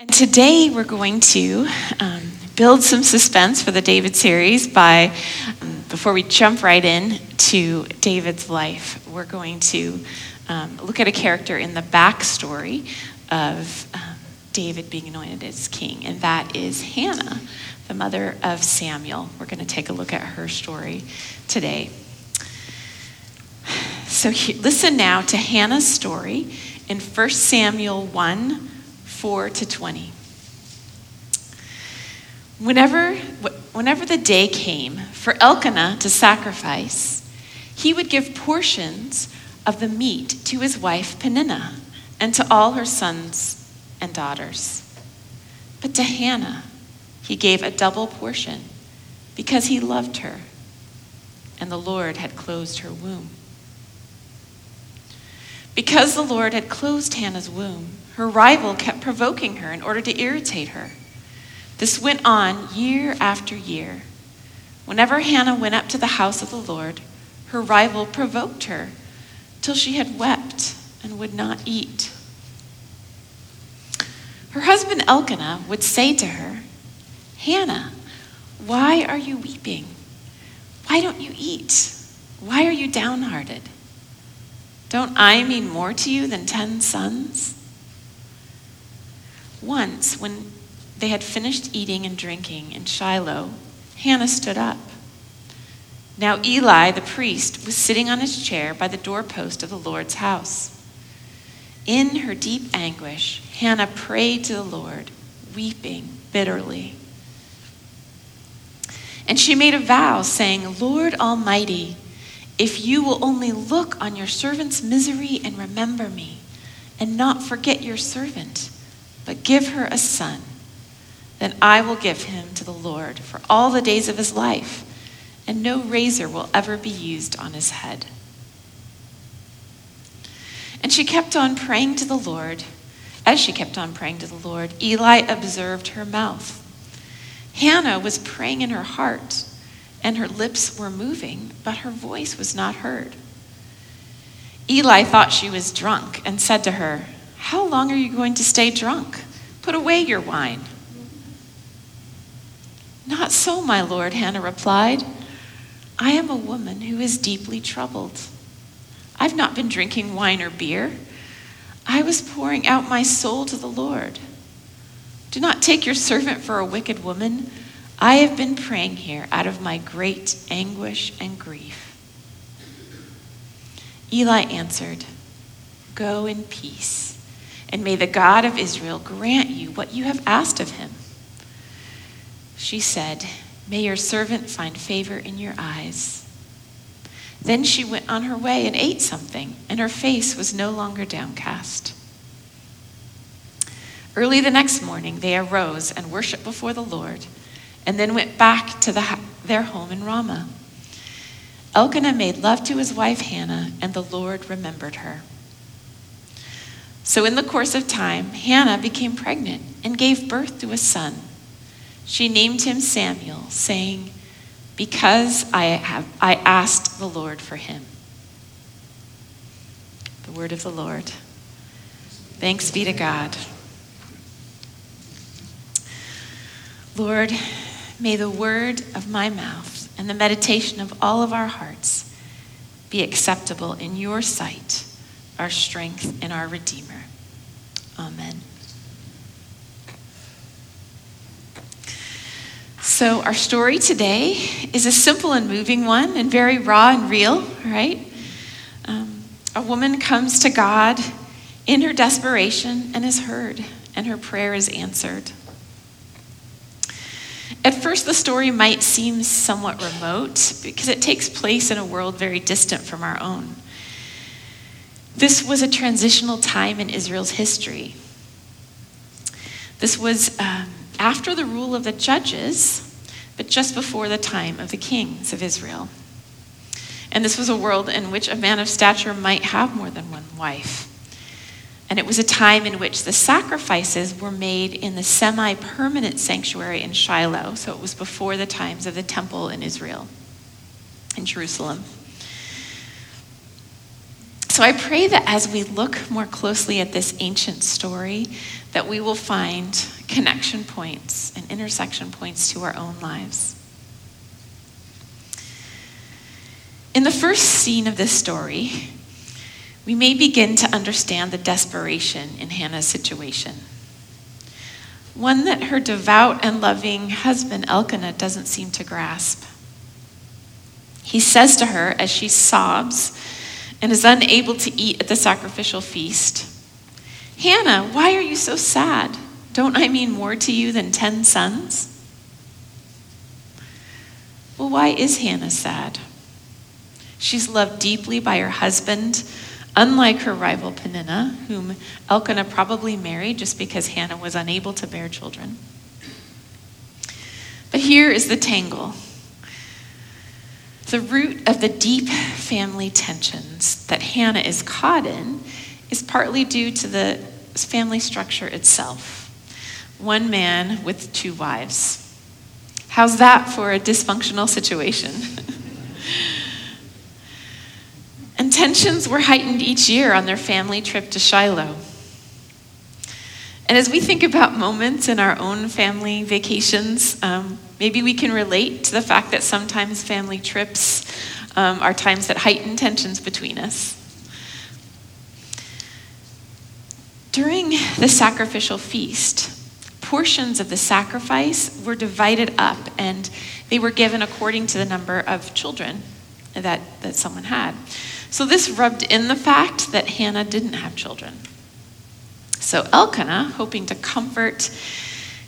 And today we're going to um, build some suspense for the David series by, um, before we jump right in to David's life, we're going to um, look at a character in the backstory of um, David being anointed as king, and that is Hannah, the mother of Samuel. We're going to take a look at her story today. So he, listen now to Hannah's story in 1 Samuel 1 4 to 20. Whenever, whenever the day came for Elkanah to sacrifice, he would give portions of the meat to his wife Peninnah and to all her sons and daughters. But to Hannah, he gave a double portion because he loved her, and the Lord had closed her womb. Because the Lord had closed Hannah's womb, her rival kept provoking her in order to irritate her. This went on year after year. Whenever Hannah went up to the house of the Lord, her rival provoked her till she had wept and would not eat. Her husband Elkanah would say to her, Hannah, why are you weeping? Why don't you eat? Why are you downhearted? Don't I mean more to you than ten sons? Once, when they had finished eating and drinking in Shiloh, Hannah stood up. Now Eli the priest was sitting on his chair by the doorpost of the Lord's house. In her deep anguish, Hannah prayed to the Lord, weeping bitterly. And she made a vow, saying, Lord Almighty, if you will only look on your servant's misery and remember me, and not forget your servant, but give her a son, then I will give him to the Lord for all the days of his life, and no razor will ever be used on his head. And she kept on praying to the Lord. As she kept on praying to the Lord, Eli observed her mouth. Hannah was praying in her heart, and her lips were moving, but her voice was not heard. Eli thought she was drunk and said to her, How long are you going to stay drunk? Put away your wine. Not so, my lord, Hannah replied. I am a woman who is deeply troubled. I've not been drinking wine or beer. I was pouring out my soul to the Lord. Do not take your servant for a wicked woman. I have been praying here out of my great anguish and grief. Eli answered, Go in peace, and may the God of Israel grant you what you have asked of him. She said, May your servant find favor in your eyes. Then she went on her way and ate something, and her face was no longer downcast. Early the next morning, they arose and worshiped before the Lord, and then went back to the, their home in Ramah. Elkanah made love to his wife Hannah, and the Lord remembered her. So, in the course of time, Hannah became pregnant and gave birth to a son. She named him Samuel, saying, because I have I asked the Lord for him. The word of the Lord. Thanks be to God. Lord, may the word of my mouth and the meditation of all of our hearts be acceptable in your sight, our strength and our Redeemer. Amen. So, our story today is a simple and moving one and very raw and real, right? Um, a woman comes to God in her desperation and is heard, and her prayer is answered. At first, the story might seem somewhat remote because it takes place in a world very distant from our own. This was a transitional time in Israel's history. This was. Um, after the rule of the judges, but just before the time of the kings of Israel. And this was a world in which a man of stature might have more than one wife. And it was a time in which the sacrifices were made in the semi permanent sanctuary in Shiloh. So it was before the times of the temple in Israel, in Jerusalem. So I pray that as we look more closely at this ancient story, that we will find connection points and intersection points to our own lives. In the first scene of this story, we may begin to understand the desperation in Hannah's situation. One that her devout and loving husband Elkanah doesn't seem to grasp. He says to her as she sobs and is unable to eat at the sacrificial feast Hannah, why are you so sad? Don't I mean more to you than ten sons? Well, why is Hannah sad? She's loved deeply by her husband, unlike her rival Peninnah, whom Elkanah probably married just because Hannah was unable to bear children. But here is the tangle. The root of the deep family tensions that Hannah is caught in is partly due to the family structure itself one man with two wives. How's that for a dysfunctional situation? and tensions were heightened each year on their family trip to Shiloh. And as we think about moments in our own family vacations, um, maybe we can relate to the fact that sometimes family trips um, are times that heighten tensions between us. During the sacrificial feast, portions of the sacrifice were divided up and they were given according to the number of children that, that someone had. So this rubbed in the fact that Hannah didn't have children. So Elkanah, hoping to comfort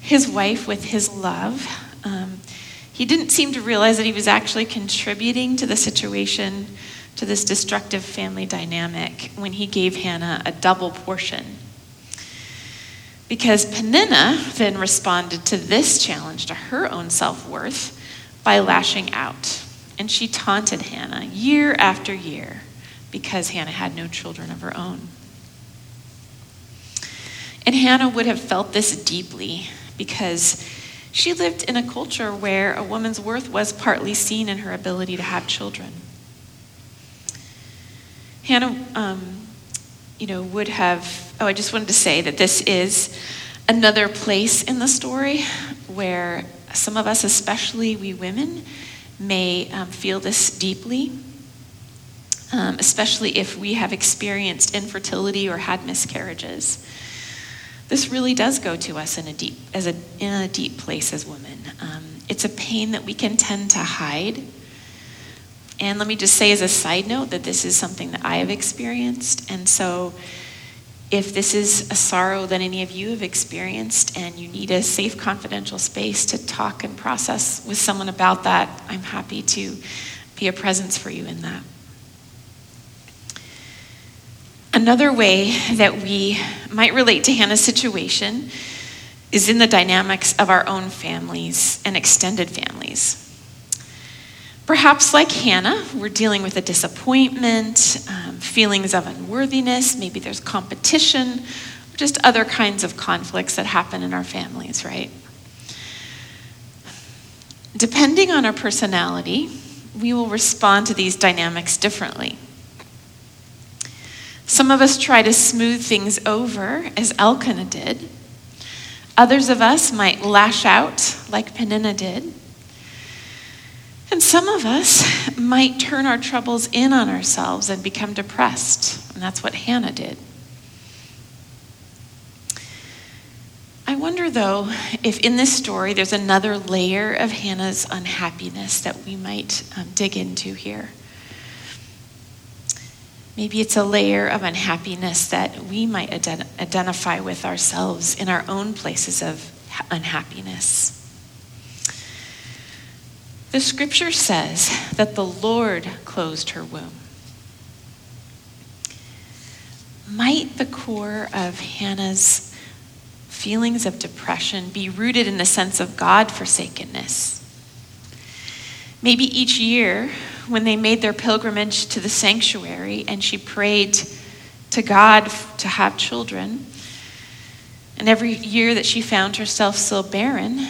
his wife with his love, um, he didn't seem to realize that he was actually contributing to the situation, to this destructive family dynamic, when he gave Hannah a double portion. Because Peninnah then responded to this challenge to her own self worth by lashing out. And she taunted Hannah year after year because Hannah had no children of her own. And Hannah would have felt this deeply because she lived in a culture where a woman's worth was partly seen in her ability to have children. Hannah, um, you know, would have. Oh, I just wanted to say that this is another place in the story where some of us, especially we women, may um, feel this deeply um, especially if we have experienced infertility or had miscarriages. This really does go to us in a deep, as a, in a deep place as women. Um, it's a pain that we can tend to hide. And let me just say as a side note that this is something that I have experienced. And so if this is a sorrow that any of you have experienced and you need a safe, confidential space to talk and process with someone about that, I'm happy to be a presence for you in that. Another way that we might relate to Hannah's situation is in the dynamics of our own families and extended families. Perhaps, like Hannah, we're dealing with a disappointment, um, feelings of unworthiness, maybe there's competition, just other kinds of conflicts that happen in our families, right? Depending on our personality, we will respond to these dynamics differently. Some of us try to smooth things over, as Elkanah did. Others of us might lash out, like Peninnah did. And some of us might turn our troubles in on ourselves and become depressed. And that's what Hannah did. I wonder, though, if in this story there's another layer of Hannah's unhappiness that we might um, dig into here. Maybe it's a layer of unhappiness that we might ident- identify with ourselves in our own places of unhappiness. The scripture says that the Lord closed her womb. Might the core of Hannah's feelings of depression be rooted in the sense of God forsakenness? Maybe each year when they made their pilgrimage to the sanctuary and she prayed to God to have children. And every year that she found herself still barren,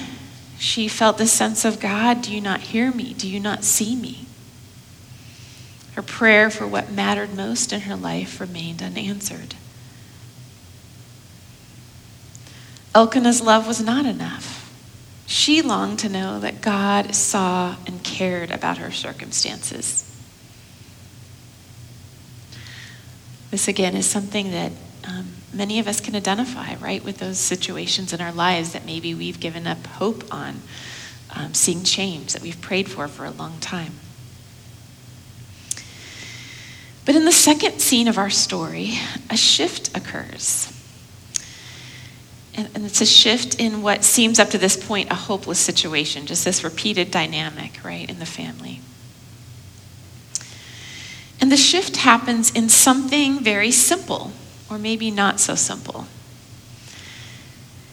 she felt the sense of God, do you not hear me? Do you not see me? Her prayer for what mattered most in her life remained unanswered. Elkanah's love was not enough. She longed to know that God saw and cared about her circumstances. This again is something that um, many of us can identify, right, with those situations in our lives that maybe we've given up hope on um, seeing change that we've prayed for for a long time. But in the second scene of our story, a shift occurs. And, and it's a shift in what seems up to this point a hopeless situation, just this repeated dynamic, right, in the family. And the shift happens in something very simple, or maybe not so simple.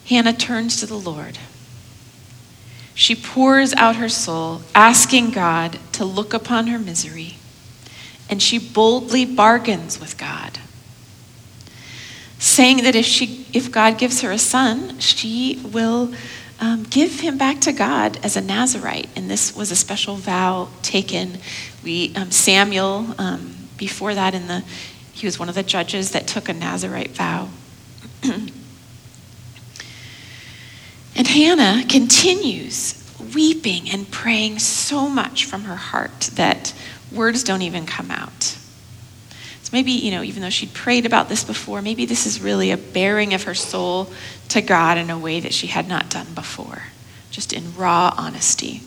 Hannah turns to the Lord. She pours out her soul, asking God to look upon her misery and she boldly bargains with God, saying that if, she, if God gives her a son, she will um, give him back to God as a Nazarite. And this was a special vow taken. We, um, Samuel, um, before that, in the, he was one of the judges that took a Nazarite vow. and Hannah continues weeping and praying so much from her heart that words don't even come out. Maybe, you know, even though she'd prayed about this before, maybe this is really a baring of her soul to God in a way that she had not done before, just in raw honesty.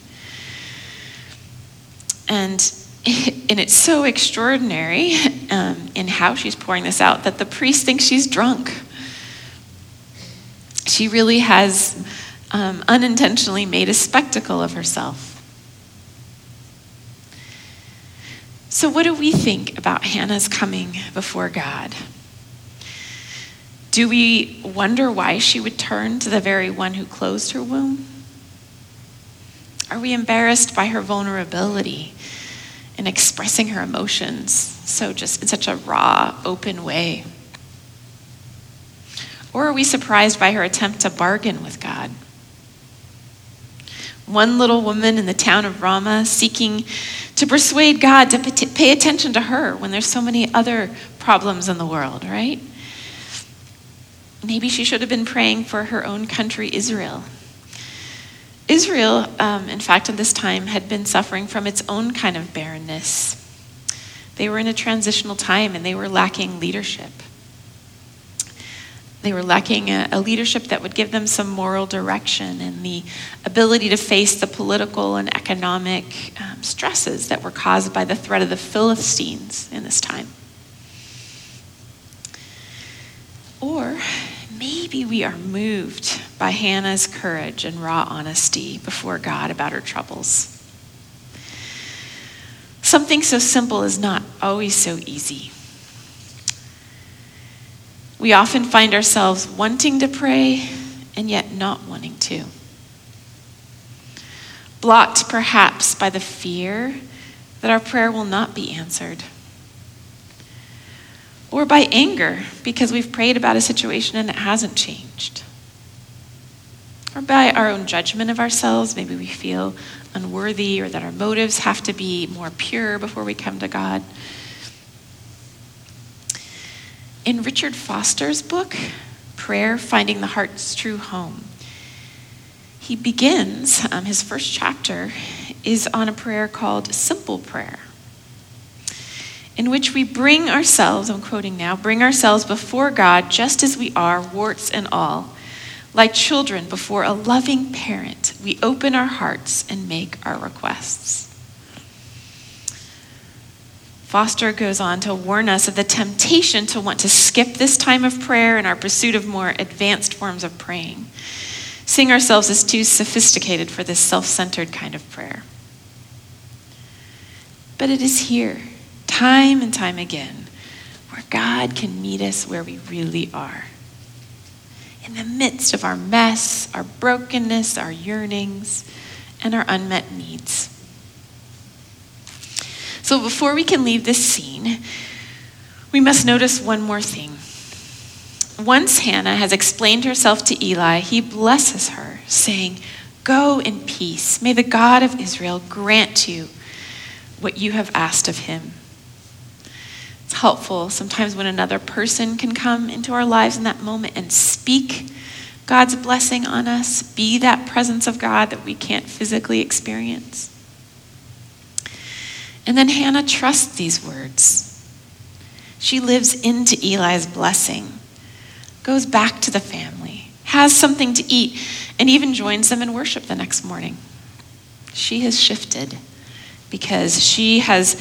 And, and it's so extraordinary um, in how she's pouring this out that the priest thinks she's drunk. She really has um, unintentionally made a spectacle of herself. So, what do we think about Hannah's coming before God? Do we wonder why she would turn to the very one who closed her womb? Are we embarrassed by her vulnerability in expressing her emotions so just in such a raw, open way? Or are we surprised by her attempt to bargain with God? One little woman in the town of Ramah seeking to persuade God to pay attention to her when there's so many other problems in the world, right? Maybe she should have been praying for her own country, Israel. Israel, um, in fact, at this time, had been suffering from its own kind of barrenness. They were in a transitional time and they were lacking leadership. They were lacking a, a, leadership that would give them some moral direction and the ability to face the political and economic um, stresses that were caused by the threat of the Philistines in this time. Or maybe we are moved by Hannah's courage and raw honesty before God about her troubles. Something so simple is not always so easy. We often find ourselves wanting to pray and yet not wanting to. Blocked perhaps by the fear that our prayer will not be answered. Or by anger because we've prayed about a situation and it hasn't changed. Or by our own judgment of ourselves. Maybe we feel unworthy or that our motives have to be more pure before we come to God. In Richard Foster's book, Prayer Finding the Heart's True Home, he begins, um, his first chapter is on a prayer called Simple Prayer, in which we bring ourselves, I'm quoting now, bring ourselves before God just as we are, warts and all. Like children before a loving parent, we open our hearts and make our requests. Foster goes on to warn us of the temptation to want to skip this time of prayer in our pursuit of more advanced forms of praying, seeing ourselves as too sophisticated for this self centered kind of prayer. But it is here, time and time again, where God can meet us where we really are. In the midst of our mess, our brokenness, our yearnings, and our unmet needs. So before we can leave this scene, we must notice one more thing. Once Hannah has explained herself to Eli, he blesses her, saying, Go in peace. May the God of Israel grant you what you have asked of him. It's helpful sometimes when another person can come into our lives in that moment and speak God's blessing on us, be that presence of God that we can't physically experience. And then Hannah trusts these words. She lives into Eli's blessing, goes back to the family, has something to eat, and even joins them in worship the next morning. She has shifted because she has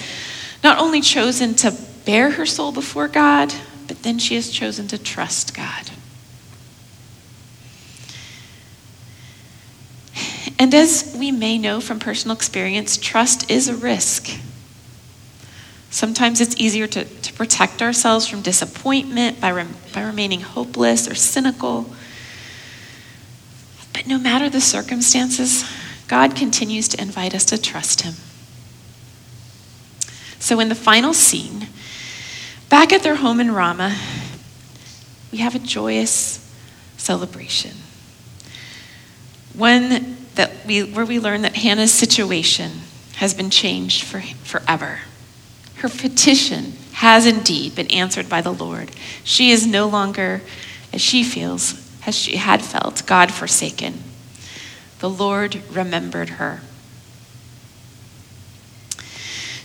not only chosen to bare her soul before God, but then she has chosen to trust God. And as we may know from personal experience, trust is a risk. Sometimes it's easier to, to protect ourselves from disappointment by, rem, by remaining hopeless or cynical. But no matter the circumstances, God continues to invite us to trust Him. So, in the final scene, back at their home in Ramah, we have a joyous celebration. One that we, where we learn that Hannah's situation has been changed for, forever. Her petition has indeed been answered by the Lord. She is no longer, as she feels, as she had felt, God forsaken. The Lord remembered her.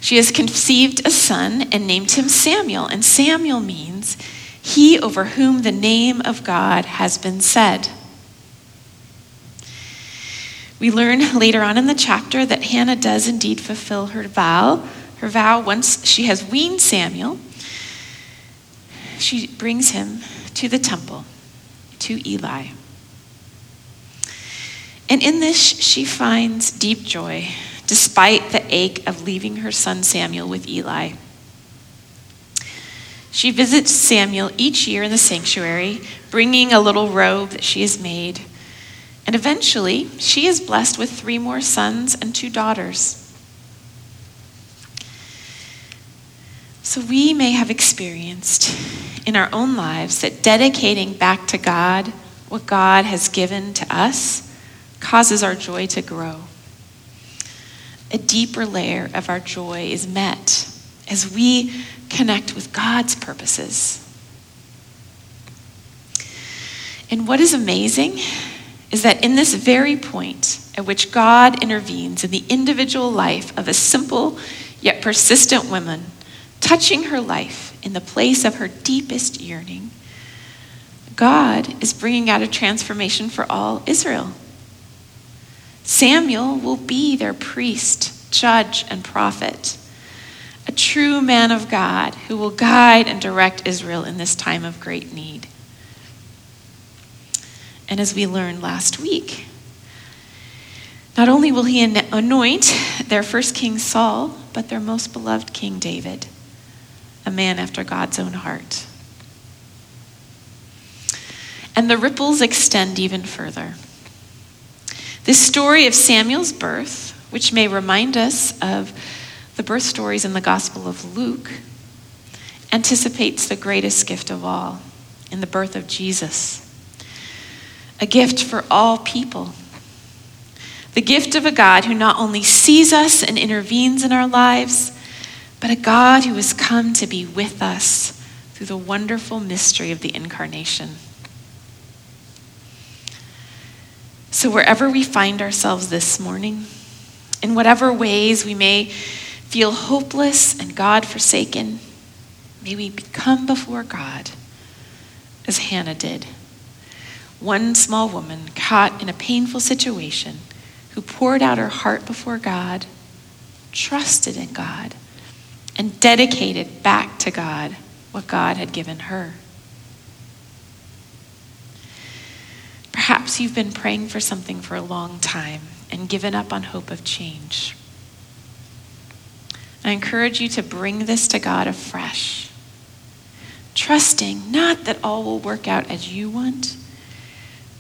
She has conceived a son and named him Samuel. And Samuel means he over whom the name of God has been said. We learn later on in the chapter that Hannah does indeed fulfill her vow her vow once she has weaned Samuel, she brings him to the temple, to Eli. And in this, she finds deep joy, despite the ache of leaving her son Samuel with Eli. She visits Samuel each year in the sanctuary, bringing a little robe that she has made. And eventually, she is blessed with three more sons and two daughters. So we may have experienced in our own lives that dedicating back to God what God has given to us causes our joy to grow. A deeper layer of our joy is met as we connect with God's purposes. And what is amazing is that in this very point at which God intervenes in the individual life of a simple yet persistent woman touching her life in the place of her deepest yearning, God is bringing out a transformation for all Israel. Samuel will be their priest, judge, and prophet, a true man of God who will guide and direct Israel in this time of great need. And as we learned last week, not only will he anoint their first king Saul, but their most beloved king David a man after God's own heart. And the ripples extend even further. This story of Samuel's birth, which may remind us of the birth stories in the Gospel of Luke, anticipates the greatest gift of all in the birth of Jesus. A gift for all people. The gift of a God who not only sees us and intervenes in our lives, but a God who has come to be with us through the wonderful mystery of the incarnation. So, wherever we find ourselves this morning, in whatever ways we may feel hopeless and God forsaken, may we come before God as Hannah did. One small woman caught in a painful situation who poured out her heart before God, trusted in God and dedicated back to God what God had given her. Perhaps you've been praying for something for a long time and given up on hope of change. I encourage you to bring this to God afresh, trusting not that all will work out as you want,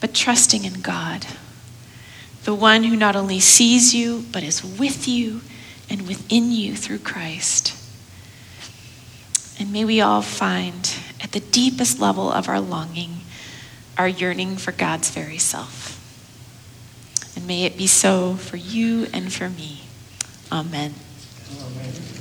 but trusting in God, the one who not only sees you, but is with you and within you through Christ. And may we all find at the deepest level of our longing our yearning for God's very self. And may it be so for you and for me. Amen. Amen.